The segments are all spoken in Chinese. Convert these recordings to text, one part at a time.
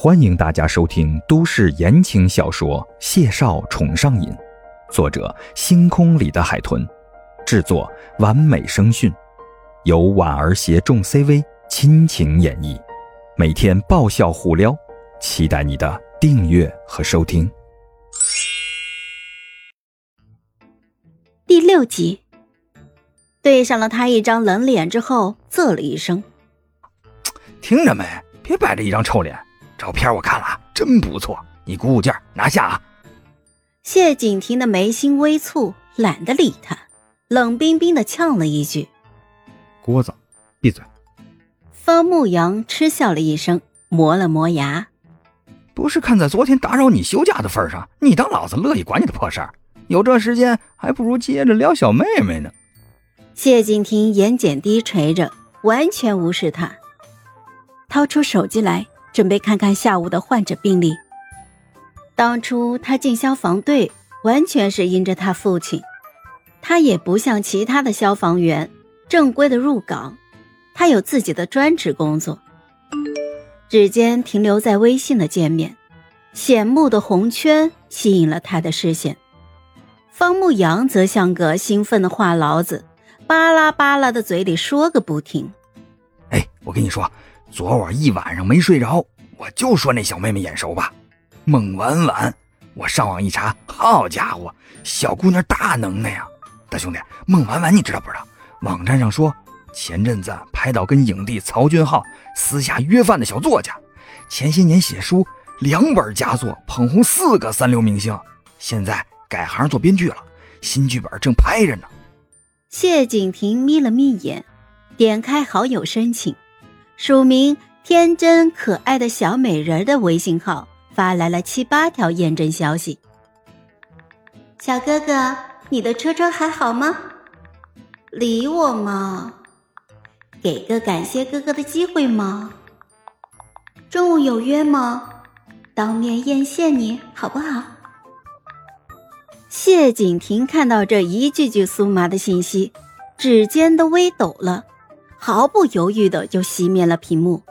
欢迎大家收听都市言情小说《谢少宠上瘾》，作者：星空里的海豚，制作：完美声讯，由婉儿携众 CV 亲情演绎，每天爆笑互撩，期待你的订阅和收听。第六集，对上了他一张冷脸之后，啧了一声：“听着没？别摆着一张臭脸。”照片我看了，真不错，你鼓鼓劲儿拿下啊！谢景亭的眉心微蹙，懒得理他，冷冰冰的呛了一句：“聒噪，闭嘴！”方牧阳嗤笑了一声，磨了磨牙：“不是看在昨天打扰你休假的份上，你当老子乐意管你的破事儿？有这时间，还不如接着撩小妹妹呢。”谢景亭眼睑低垂着，完全无视他，掏出手机来。准备看看下午的患者病历。当初他进消防队，完全是因着他父亲。他也不像其他的消防员，正规的入岗，他有自己的专职工作。指尖停留在微信的界面，显目的红圈吸引了他的视线。方牧阳则像个兴奋的话痨子，巴拉巴拉的嘴里说个不停。哎，我跟你说。昨晚一晚上没睡着，我就说那小妹妹眼熟吧，孟婉婉。我上网一查，好家伙，小姑娘大能耐呀！大兄弟，孟婉婉你知道不知道？网站上说，前阵子拍到跟影帝曹俊浩私下约饭的小作家，前些年写书两本佳作捧红四个三流明星，现在改行做编剧了，新剧本正拍着呢。谢景亭眯了眯眼，点开好友申请。署名天真可爱的小美人的微信号发来了七八条验证消息。小哥哥，你的车车还好吗？理我吗？给个感谢哥哥的机会吗？中午有约吗？当面艳羡你好不好？谢景亭看到这一句句酥麻的信息，指尖都微抖了。毫不犹豫的就熄灭了屏幕，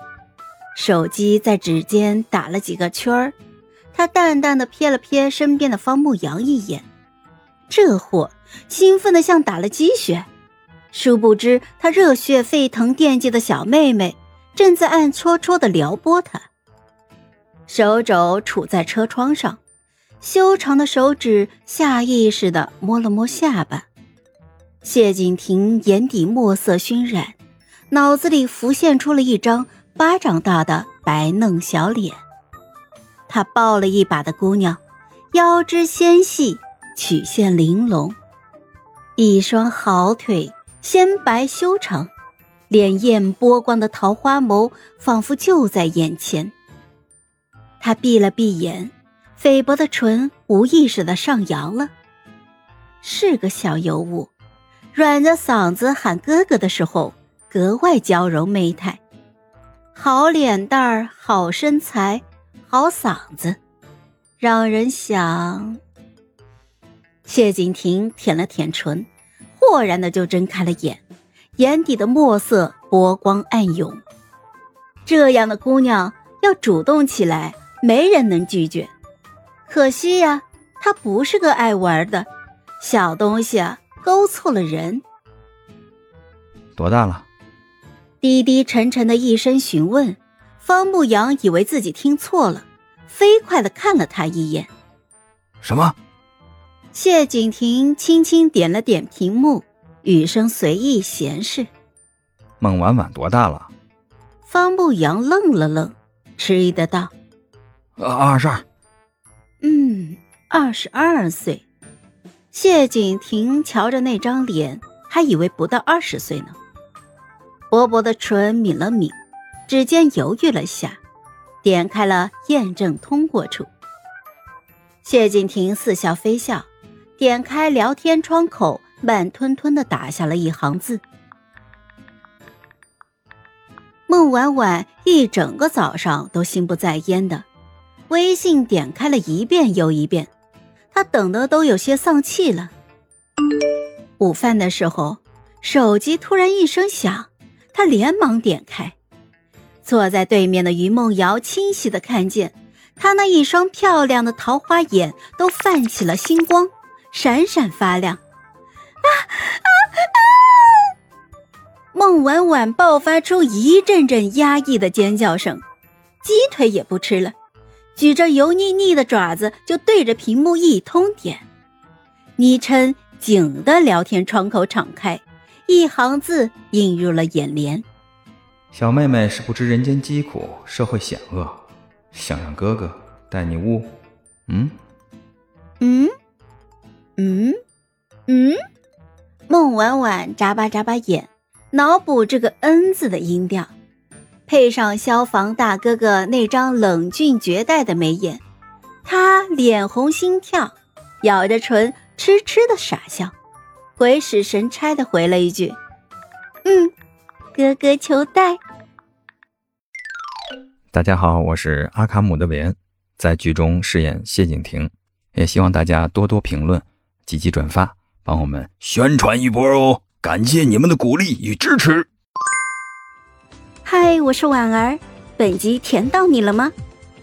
手机在指尖打了几个圈儿。他淡淡的瞥了瞥身边的方牧阳一眼，这货兴奋的像打了鸡血。殊不知，他热血沸腾惦记的小妹妹正在暗戳戳的撩拨他。手肘杵在车窗上，修长的手指下意识的摸了摸下巴。谢景亭眼底墨色熏染。脑子里浮现出了一张巴掌大的白嫩小脸，他抱了一把的姑娘，腰肢纤细，曲线玲珑，一双好腿纤白修长，潋滟波光的桃花眸仿佛就在眼前。他闭了闭眼，菲薄的唇无意识的上扬了，是个小尤物，软着嗓子喊哥哥的时候。格外娇柔媚态，好脸蛋儿，好身材，好嗓子，让人想。谢景亭舔了舔唇，豁然的就睁开了眼，眼底的墨色波光暗涌。这样的姑娘要主动起来，没人能拒绝。可惜呀，她不是个爱玩的小东西啊，勾错了人。多大了？低低沉沉的一声询问，方牧阳以为自己听错了，飞快的看了他一眼。什么？谢景亭轻轻点了点屏幕，语声随意闲适。孟婉婉多大了？方牧阳愣了愣，迟疑的道：“二十二。”嗯，二十二岁。谢景亭瞧着那张脸，还以为不到二十岁呢。薄薄的唇抿了抿，指尖犹豫了下，点开了验证通过处。谢景亭似笑非笑，点开聊天窗口，慢吞吞的打下了一行字。孟婉婉一整个早上都心不在焉的，微信点开了一遍又一遍，她等的都有些丧气了。午饭的时候，手机突然一声响。他连忙点开，坐在对面的于梦瑶清晰的看见，他那一双漂亮的桃花眼都泛起了星光，闪闪发亮。啊啊啊！孟婉婉爆发出一阵阵压抑的尖叫声，鸡腿也不吃了，举着油腻腻的爪子就对着屏幕一通点。昵称“景”的聊天窗口敞开，一行字映入了眼帘：“小妹妹是不知人间疾苦，社会险恶，想让哥哥带你悟？嗯？嗯？嗯？嗯？”孟婉婉眨巴眨巴眼。脑补这个 “n” 字的音调，配上消防大哥哥那张冷峻绝代的眉眼，他脸红心跳，咬着唇痴痴的傻笑，鬼使神差的回了一句：“嗯，哥哥求带。”大家好，我是阿卡姆的韦恩，在剧中饰演谢景婷，也希望大家多多评论，积极转发，帮我们宣传一波哦。感谢你们的鼓励与支持。嗨，我是婉儿，本集甜到你了吗？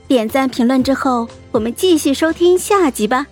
点赞评论之后，我们继续收听下集吧。